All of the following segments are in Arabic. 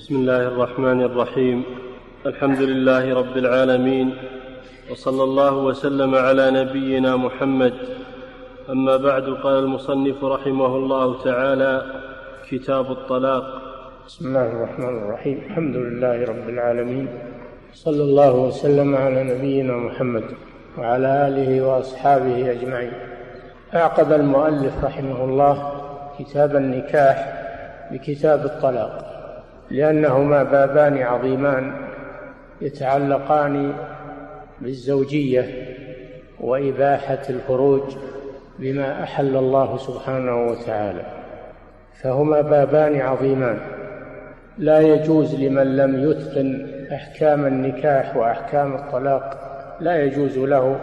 بسم الله الرحمن الرحيم. الحمد لله رب العالمين وصلى الله وسلم على نبينا محمد. أما بعد قال المصنف رحمه الله تعالى كتاب الطلاق. بسم الله الرحمن الرحيم. الحمد لله رب العالمين. صلى الله وسلم على نبينا محمد وعلى آله وأصحابه أجمعين. اعقب المؤلف رحمه الله كتاب النكاح بكتاب الطلاق. لأنهما بابان عظيمان يتعلقان بالزوجية وإباحة الفروج بما أحل الله سبحانه وتعالى. فهما بابان عظيمان. لا يجوز لمن لم يتقن أحكام النكاح وأحكام الطلاق لا يجوز له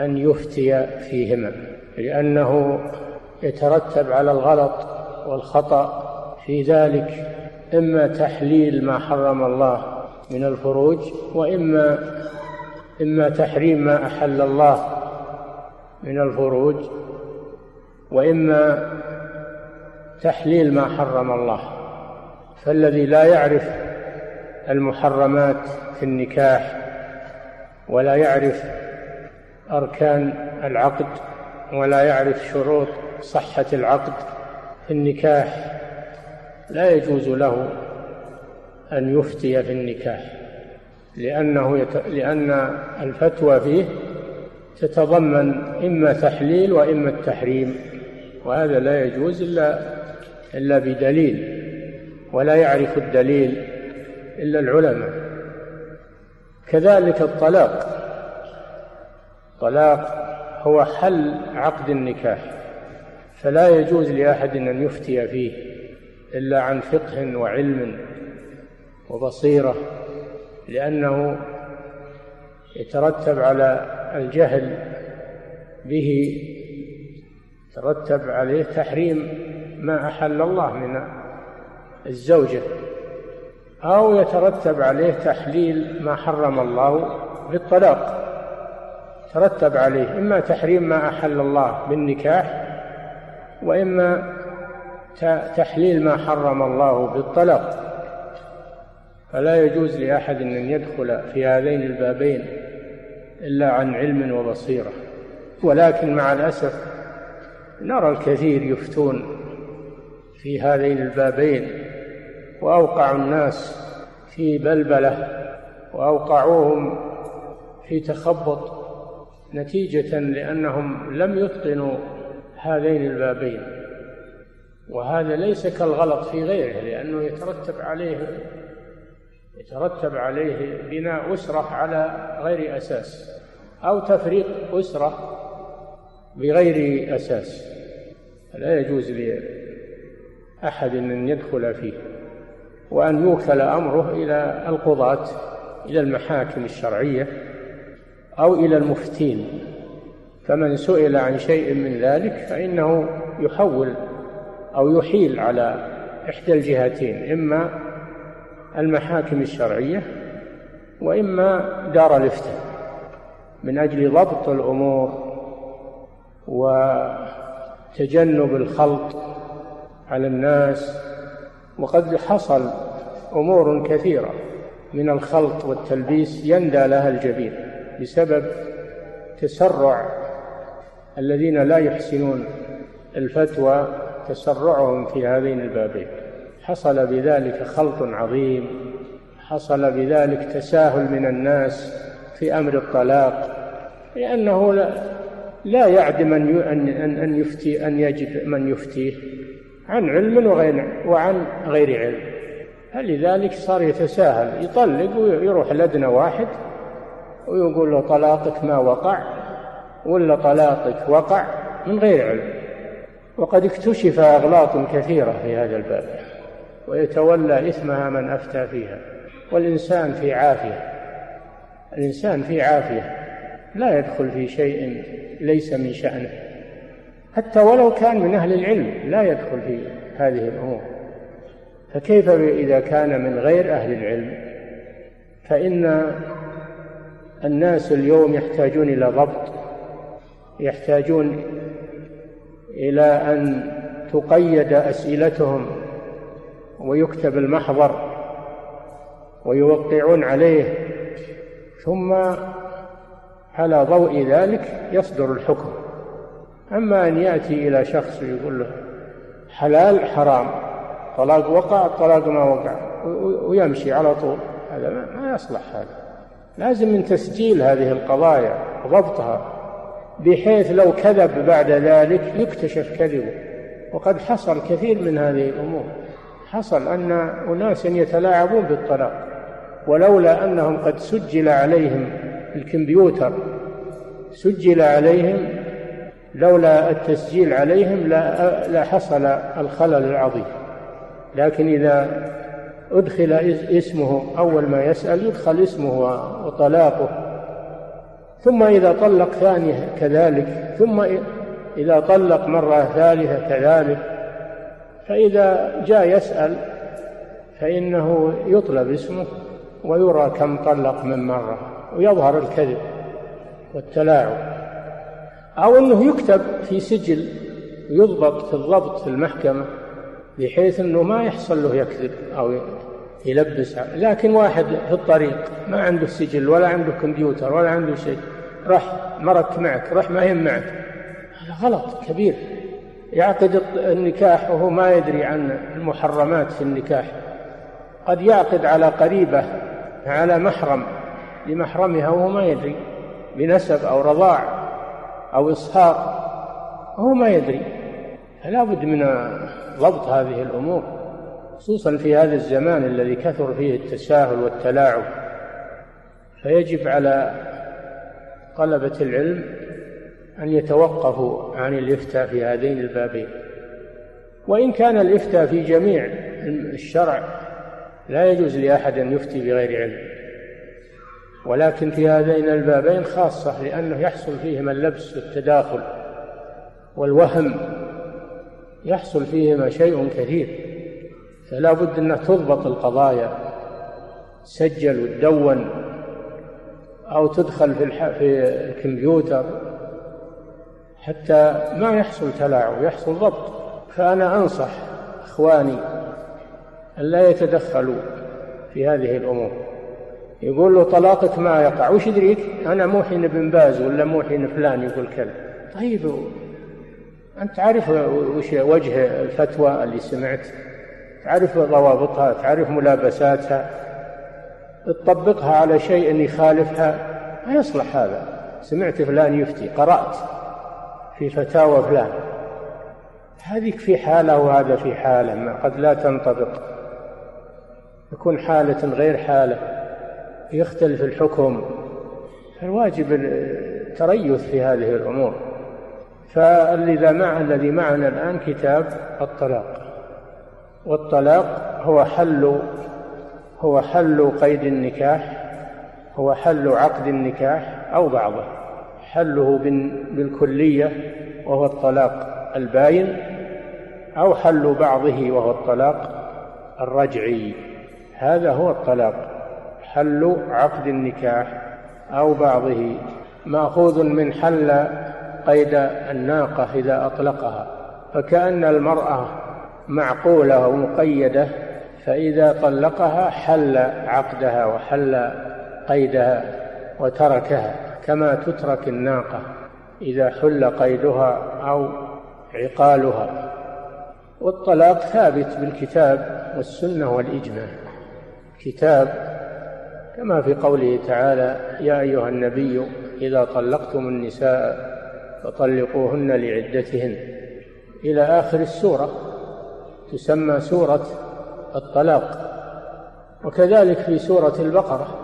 أن يفتي فيهما لأنه يترتب على الغلط والخطأ في ذلك إما تحليل ما حرم الله من الفروج وإما إما تحريم ما أحل الله من الفروج وإما تحليل ما حرم الله. فالذي لا يعرف المحرمات في النكاح ولا يعرف أركان العقد ولا يعرف شروط صحة العقد في النكاح لا يجوز له أن يفتي في النكاح لأنه يت... لأن الفتوى فيه تتضمن إما تحليل وإما التحريم وهذا لا يجوز إلا إلا بدليل ولا يعرف الدليل إلا العلماء. كذلك الطلاق الطلاق هو حل عقد النكاح فلا يجوز لأحد أن يفتي فيه. إلا عن فقه وعلم وبصيرة لأنه يترتب على الجهل به يترتب عليه تحريم ما أحل الله من الزوجة أو يترتب عليه تحليل ما حرم الله بالطلاق ترتب عليه إما تحريم ما أحل الله بالنكاح وإما تحليل ما حرم الله بالطلاق فلا يجوز لأحد أن يدخل في هذين البابين إلا عن علم وبصيرة. ولكن مع الأسف نرى الكثير يفتون في هذين البابين وأوقع الناس في بلبلة وأوقعوهم في تخبط نتيجة لأنهم لم يتقنوا هذين البابين. وهذا ليس كالغلط في غيره لأنه يترتب عليه يترتب عليه بناء أسرة على غير أساس أو تفريق أسرة بغير أساس. لا يجوز لأحد أن يدخل فيه وأن يوكل أمره إلى القضاة إلى المحاكم الشرعية أو إلى المفتين. فمن سئل عن شيء من ذلك فإنه يحول أو يحيل على إحدى الجهتين إما المحاكم الشرعية وإما دار الافتاء من أجل ضبط الأمور وتجنب الخلط على الناس وقد حصل أمور كثيرة من الخلط والتلبيس يندى لها الجبين بسبب تسرع الذين لا يحسنون الفتوى تسرعهم في هذين البابين. حصل بذلك خلط عظيم حصل بذلك تساهل من الناس في أمر الطلاق لأنه لا, يعدم أن أن يفتي أن يجد من يفتيه عن علم وغير وعن غير علم. فلذلك صار يتساهل يطلق ويروح لدنا واحد ويقول له طلاقك ما وقع ولا طلاقك وقع من غير علم. وقد اكتشف أغلاط كثيرة في هذا الباب ويتولى إثمها من أفتى فيها والإنسان في عافية. الإنسان في عافية لا يدخل في شيء ليس من شأنه. حتى ولو كان من أهل العلم لا يدخل في هذه الأمور. فكيف إذا كان من غير أهل العلم؟ فإن الناس اليوم يحتاجون إلى ضبط يحتاجون إلى أن تقيد أسئلتهم ويكتب المحضر ويوقعون عليه ثم على ضوء ذلك يصدر الحكم. أما أن يأتي إلى شخص ويقول له حلال حرام طلاق وقع الطلاق ما وقع ويمشي على طول هذا ما يصلح هذا. لازم من تسجيل هذه القضايا وضبطها بحيث لو كذب بعد ذلك يكتشف كذبه. وقد حصل كثير من هذه الأمور. حصل أن أناس يتلاعبون بالطلاق ولولا أنهم قد سجل عليهم الكمبيوتر سجل عليهم لولا التسجيل عليهم لا حصل الخلل العظيم. لكن إذا أدخل اسمه أول ما يسأل يدخل اسمه وطلاقه. ثم إذا طلق ثانية كذلك ثم إذا طلق مرة ثالثة كذلك. فإذا جاء يسأل فإنه يطلب اسمه ويرى كم طلق من مرة ويظهر الكذب والتلاعب. أو أنه يكتب في سجل يضبط في الضبط في المحكمة بحيث أنه ما يحصل له يكذب أو يلبس. لكن واحد في الطريق ما عنده سجل ولا عنده كمبيوتر ولا عنده شيء راح مرك معك راح ما يهم معك. هذا غلط كبير. يعقد النكاح وهو ما يدري عن المحرمات في النكاح. قد يعقد على قريبة على محرم لمحرمها وهو ما يدري بنسب أو رضاع أو إصهار وهو ما يدري. فلا بد من ضبط هذه الأمور. خصوصا في هذا الزمان الذي كثر فيه التساهل والتلاعب فيجب على طلبة العلم أن يتوقفوا عن الإفتاء في هذين البابين. وإن كان الإفتاء في جميع الشرع لا يجوز لأحد أن يفتي بغير علم. ولكن في هذين البابين خاصة لأنه يحصل فيهما اللبس والتداخل والوهم يحصل فيهما شيء كثير. فلا بد أن تضبط القضايا تسجل وتدون أو تدخل في, في الكمبيوتر حتى ما يحصل تلاعب يحصل ضبط. فأنا أنصح إخواني أن لا يتدخلوا في هذه الأمور. يقول له طلاقك ما يقع وش يدريك؟ أنا مو حين ابن باز ولا مو حين فلان يقول كذا. طيب أنت تعرف وش وجه الفتوى اللي سمعت؟ تعرف ضوابطها تعرف ملابساتها تطبقها على شيء يخالفها ما يصلح هذا. سمعت فلان يفتي قرأت في فتاوى فلان. هذيك في حالة وهذا في حالة ما قد لا تنطبق. يكون حالة غير حالة يختلف الحكم. الواجب التريث في هذه الأمور. فالذي الذي معنا الآن كتاب الطلاق. والطلاق هو حل هو حل قيد النكاح هو حل عقد النكاح أو بعضه. حله بالكلية وهو الطلاق الباين أو حل بعضه وهو الطلاق الرجعي. هذا هو الطلاق. حل عقد النكاح أو بعضه. مأخوذ من حل قيد الناقة إذا أطلقها. فكأن المرأة معقولة ومقيدة فإذا طلقها حل عقدها وحل قيدها وتركها كما تترك الناقة إذا حل قيدها أو عقالها. والطلاق ثابت بالكتاب والسنة والإجماع. كتاب كما في قوله تعالى يا أيها النبي إذا طلقتم النساء فطلقوهن لعدتهن. إلى آخر السورة. تسمى سورة الطلاق وكذلك في سورة البقرة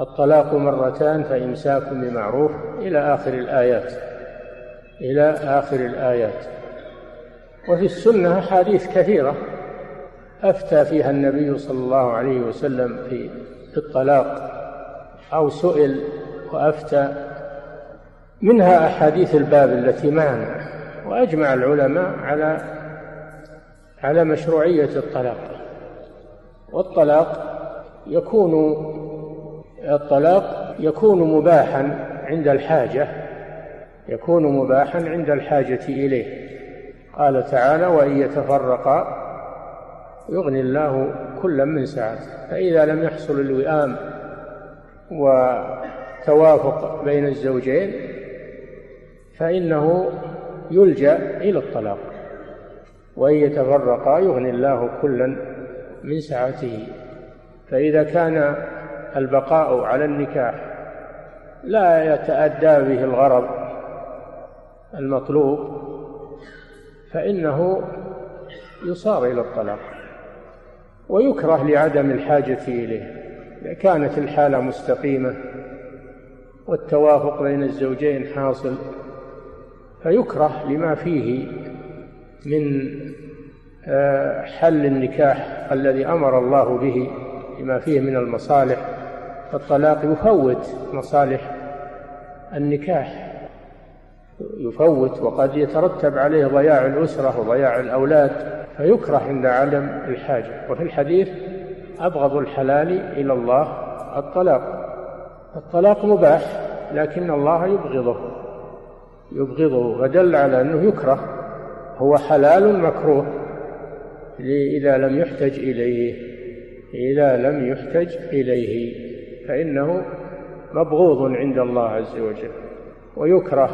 الطلاق مرتان فإمساك بمعروف إلى آخر الآيات إلى آخر الآيات. وفي السنة أحاديث كثيرة أفتى فيها النبي صلى الله عليه وسلم في الطلاق أو سئل وأفتى منها أحاديث الباب التي معنا وأجمع العلماء على على مشروعية الطلاق. والطلاق يكون الطلاق يكون مباحا عند الحاجة يكون مباحا عند الحاجة إليه. قال تعالى وإن يتفرقا يغني الله كلا من سعته فإذا لم يحصل الوئام وتوافق بين الزوجين فإنه يلجأ إلى الطلاق. وإن يتفرقا يغني الله كلا من سعته. فإذا كان البقاء على النكاح لا يتأدى به الغرض المطلوب فإنه يصار إلى الطلاق ويكره لعدم الحاجة إليه. إذا كانت الحالة مستقيمة والتوافق بين الزوجين حاصل فيكره لما فيه من آه، حل النكاح الذي أمر الله به لما فيه من المصالح فالطلاق يفوت مصالح النكاح. يفوت وقد يترتب عليه ضياع الأسرة وضياع الأولاد فيكره عند عدم الحاجة. وفي الحديث أبغض الحلال إلى الله الطلاق. الطلاق مباح لكن الله يبغضه يبغضه فدل على أنه يكره. هو حلال مكروه إذا لم يحتج إليه إذا لم يحتج إليه فإنه مبغوض عند الله عز وجل ويكره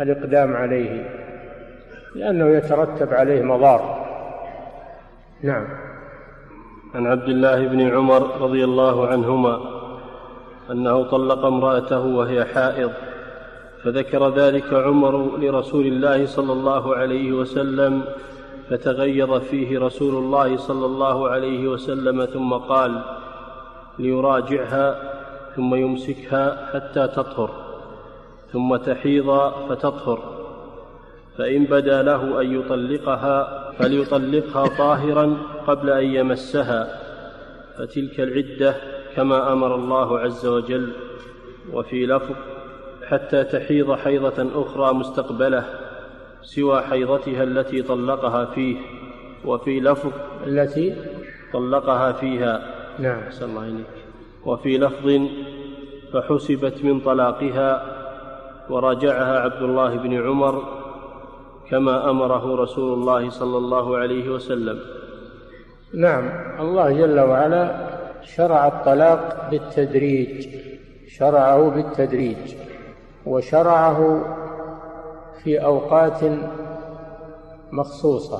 الإقدام عليه لأنه يترتب عليه مضار. نعم. عن عبد الله بن عمر رضي الله عنهما أنه طلق امرأته وهي حائض. فذكر ذلك عمر لرسول الله صلى الله عليه وسلم فتغيظ فيه رسول الله صلى الله عليه وسلم ثم قال ليراجعها ثم يمسكها حتى تطهر ثم تحيض فتطهر فإن بدا له أن يطلقها فليطلقها طاهرا قبل أن يمسها فتلك العدة كما أمر الله عز وجل وفي لفظ حتى تحيض حيضة أخرى مستقبلة سوى حيضتها التي طلقها فيه وفي لفظ التي طلقها فيها. نعم. أحسن الله إليك. وفي لفظ فحسبت من طلاقها وراجعها عبد الله بن عمر كما أمره رسول الله صلى الله عليه وسلم. نعم. الله جل وعلا شرع الطلاق بالتدريج شرعه بالتدريج. وشرعه في أوقات مخصوصة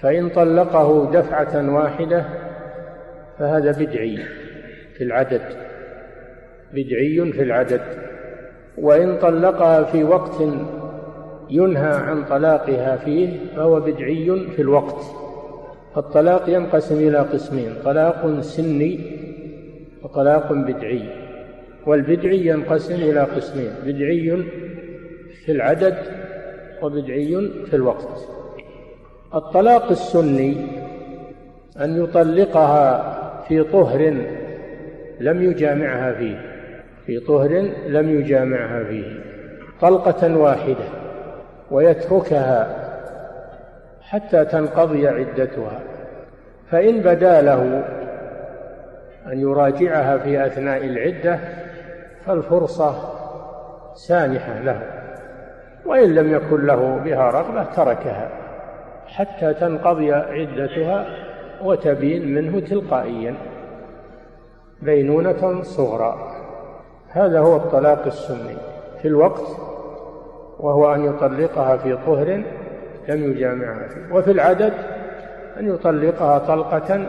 فإن طلقه دفعة واحدة فهذا بدعي في العدد بدعي في العدد. وإن طلقها في وقت ينهى عن طلاقها فيه فهو بدعي في الوقت. فالطلاق ينقسم إلى قسمين طلاق سني وطلاق بدعي. والبدعي ينقسم إلى قسمين بدعي في العدد وبدعي في الوقت. الطلاق السني أن يطلقها في طهر لم يجامعها فيه في طهر لم يجامعها فيه طلقة واحدة ويتركها حتى تنقضي عدتها فإن بدا له أن يراجعها في أثناء العدة فالفرصة سانحة له وإن لم يكن له بها رغبة تركها حتى تنقضي عدتها وتبين منه تلقائيا. بينونة صغرى. هذا هو الطلاق السني. في الوقت وهو أن يطلقها في طهر لم يجامعها فيه. وفي العدد أن يطلقها طلقة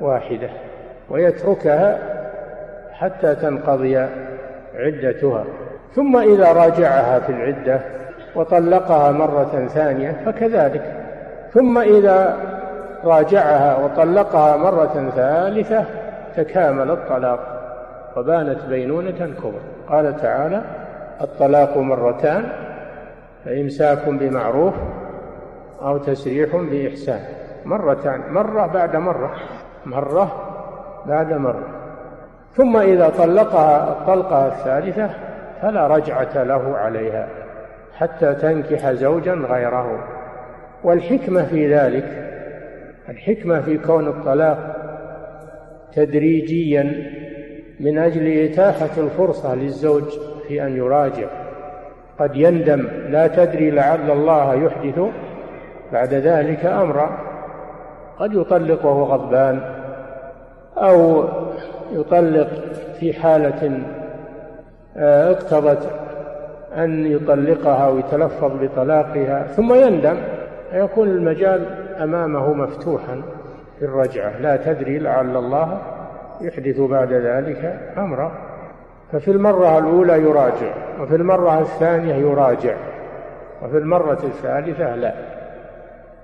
واحدة ويتركها حتى تنقضي عدتها. ثم إذا راجعها في العدة وطلقها مرة ثانية فكذلك. ثم إذا راجعها وطلقها مرة ثالثة تكامل الطلاق وبانت بينونة كبرى. قال تعالى الطلاق مرتان فإمساك بمعروف أو تسريح بإحسان. مرتان مرة بعد مرة مرة بعد مرة. ثم إذا طلقها الطلقة الثالثة فلا رجعة له عليها حتى تنكح زوجا غيره. والحكمة في ذلك الحكمة في كون الطلاق تدريجيا من أجل إتاحة الفرصة للزوج في أن يراجع. قد يندم لا تدري لعل الله يحدث بعد ذلك أمرا. قد يطلق وهو غضبان أو يطلق في حالة آه، اقتضت أن يطلقها ويتلفظ بطلاقها ثم يندم فيكون المجال أمامه مفتوحا في الرجعة. لا تدري لعل الله يحدث بعد ذلك أمرا. ففي المرة الأولى يراجع وفي المرة الثانية يراجع وفي المرة الثالثة لا.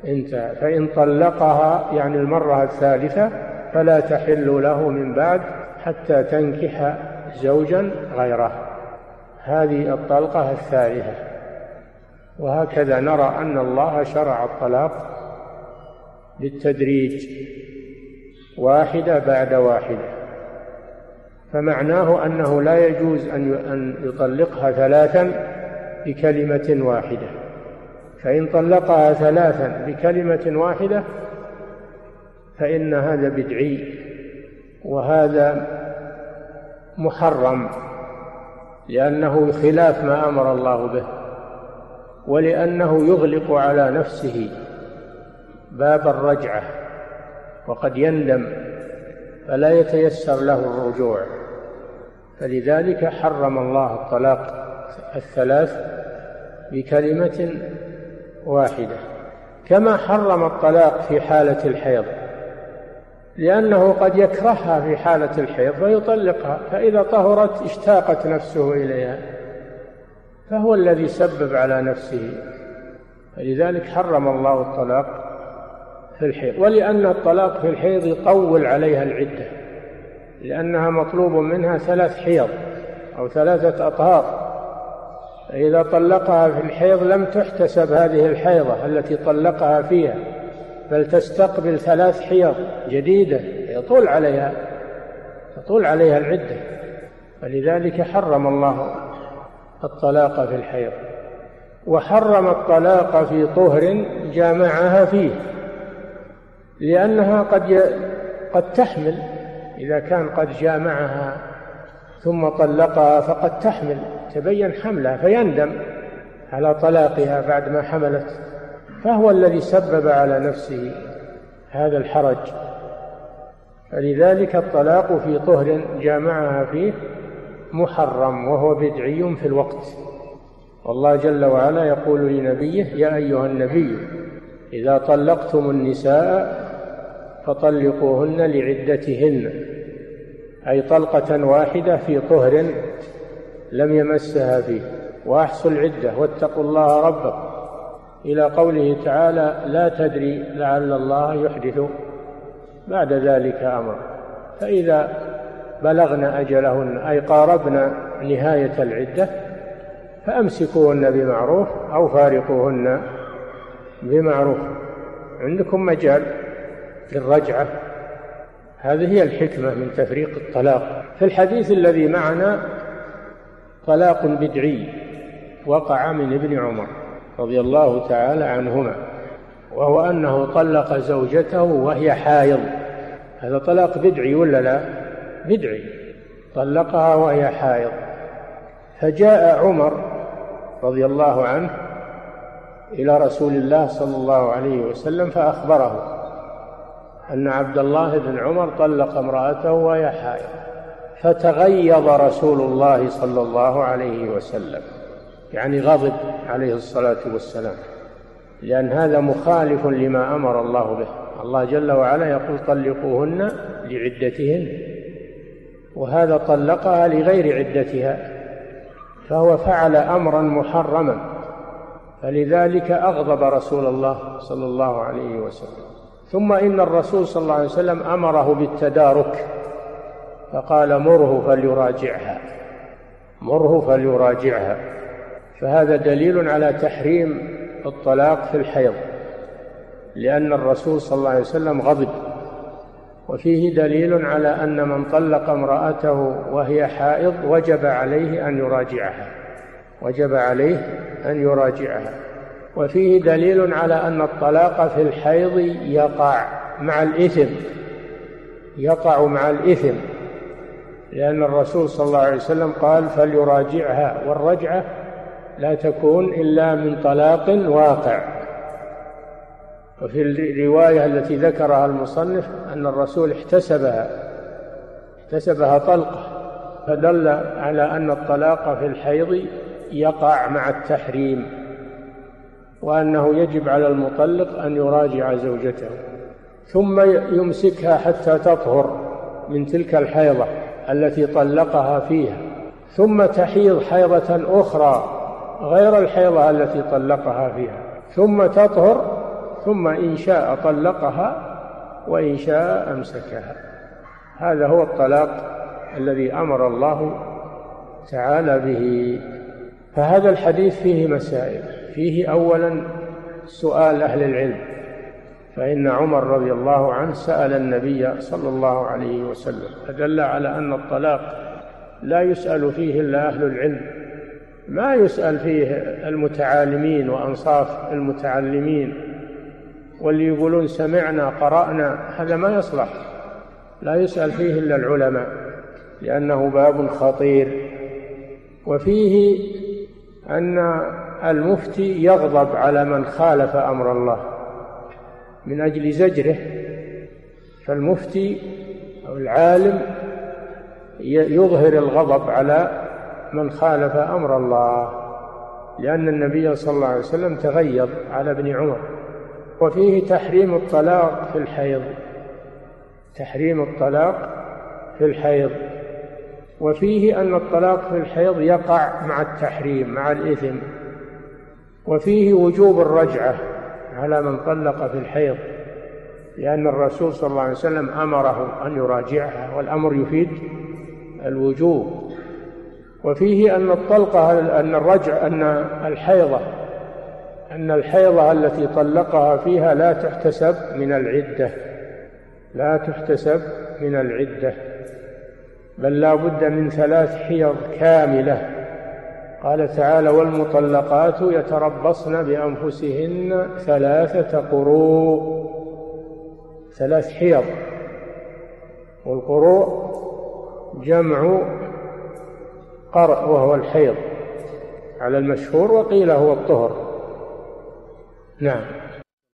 انتهى فإن طلقها يعني المرة الثالثة فلا تحل له من بعد حتى تنكح زوجا غيره. هذه الطلقة الثالثة. وهكذا نرى أن الله شرع الطلاق بالتدريج واحدة بعد واحدة. فمعناه أنه لا يجوز أن يطلقها ثلاثا بكلمة واحدة. فإن طلقها ثلاثا بكلمة واحدة فإن هذا بدعي. وهذا محرم لأنه خلاف ما أمر الله به ولأنه يغلق على نفسه باب الرجعة وقد يندم فلا يتيسر له الرجوع. فلذلك حرم الله الطلاق الثلاث بكلمة واحدة. كما حرم الطلاق في حالة الحيض لأنه قد يكرهها في حالة الحيض فيطلقها فإذا طهرت اشتاقت نفسه إليها فهو الذي سبب على نفسه. فلذلك حرم الله الطلاق في الحيض. ولأن الطلاق في الحيض يطول عليها العدة لأنها مطلوب منها ثلاث حيض أو ثلاثة أطهار. فإذا طلقها في الحيض لم تحتسب هذه الحيضة التي طلقها فيها. بل تستقبل ثلاث حيض جديدة يطول عليها تطول عليها العدة. فلذلك حرم الله الطلاق في الحيض. وحرم الطلاق في طهر جامعها فيه لأنها قد قد تحمل. إذا كان قد جامعها ثم طلقها فقد تحمل تبين حملها فيندم على طلاقها بعد ما حملت فهو الذي سبب على نفسه هذا الحرج. فلذلك الطلاق في طهر جامعها فيه محرم وهو بدعي في الوقت. والله جل وعلا يقول لنبيه يا أيها النبي إذا طلقتم النساء فطلقوهن لعدتهن أي طلقة واحدة في طهر لم يمسها فيه. وأحصوا العدة واتقوا الله ربكم. إلى قوله تعالى لا تدري لعل الله يحدث بعد ذلك أمرا فإذا بلغن أجلهن أي قاربن نهاية العدة فأمسكوهن بمعروف أو فارقوهن بمعروف. عندكم مجال للرجعة. هذه هي الحكمة من تفريق الطلاق. في الحديث الذي معنا طلاق بدعي وقع من ابن عمر. رضي الله تعالى عنهما وهو أنه طلق زوجته وهي حائض. هذا طلاق بدعي ولا لا؟ بدعي. طلقها وهي حائض. فجاء عمر رضي الله عنه إلى رسول الله صلى الله عليه وسلم فأخبره أن عبد الله بن عمر طلق امرأته وهي حائض فتغيظ رسول الله صلى الله عليه وسلم. يعني غضب عليه الصلاة والسلام لأن هذا مخالف لما أمر الله به. الله جل وعلا يقول طلقوهن لعدتهن وهذا طلقها لغير عدتها فهو فعل أمرا محرما فلذلك أغضب رسول الله صلى الله عليه وسلم. ثم إن الرسول صلى الله عليه وسلم أمره بالتدارك فقال مره فليراجعها مره فليراجعها. فهذا دليل على تحريم الطلاق في الحيض لأن الرسول صلى الله عليه وسلم غضب وفيه دليل على أن من طلق امرأته وهي حائض وجب عليه أن يراجعها وجب عليه أن يراجعها. وفيه دليل على أن الطلاق في الحيض يقع مع الإثم يقع مع الإثم لأن الرسول صلى الله عليه وسلم قال فليراجعها والرجعة لا تكون إلا من طلاق واقع. وفي الرواية التي ذكرها المصنف أن الرسول احتسبها احتسبها طلقة فدل على أن الطلاق في الحيض يقع مع التحريم وأنه يجب على المطلق أن يراجع زوجته ثم يمسكها حتى تطهر من تلك الحيضة التي طلقها فيها ثم تحيض حيضة أخرى غير الحيضة التي طلقها فيها. ثم تطهر ثم إن شاء طلقها وإن شاء أمسكها. هذا هو الطلاق الذي أمر الله تعالى به. فهذا الحديث فيه مسائل. فيه أولا سؤال أهل العلم. فإن عمر رضي الله عنه سأل النبي صلى الله عليه وسلم فدل على أن الطلاق لا يسأل فيه إلا أهل العلم. ما يسأل فيه المتعالمين وأنصاف المتعلمين واللي يقولون سمعنا قرأنا هذا ما يصلح. لا يسأل فيه إلا العلماء لأنه باب خطير. وفيه أن المفتي يغضب على من خالف أمر الله من أجل زجره. فالمفتي أو العالم يظهر الغضب على من خالف أمر الله لأن النبي صلى الله عليه وسلم تغيظ على ابن عمر. وفيه تحريم الطلاق في الحيض. تحريم الطلاق في الحيض. وفيه أن الطلاق في الحيض يقع مع التحريم مع الإثم. وفيه وجوب الرجعة على من طلق في الحيض لأن الرسول صلى الله عليه وسلم أمره أن يراجعها والأمر يفيد الوجوب. وفيه أن الطلقة أن الرجع أن الحيضة أن الحيضة التي طلقها فيها لا تحتسب من العدة. لا تحتسب من العدة. بل لا بد من ثلاث حيض كاملة. قال تعالى والمطلقات يتربصن بأنفسهن ثلاثة قروء. ثلاث حيض. والقروء جمع قرء وهو الحيض على المشهور وقيل هو الطهر. نعم.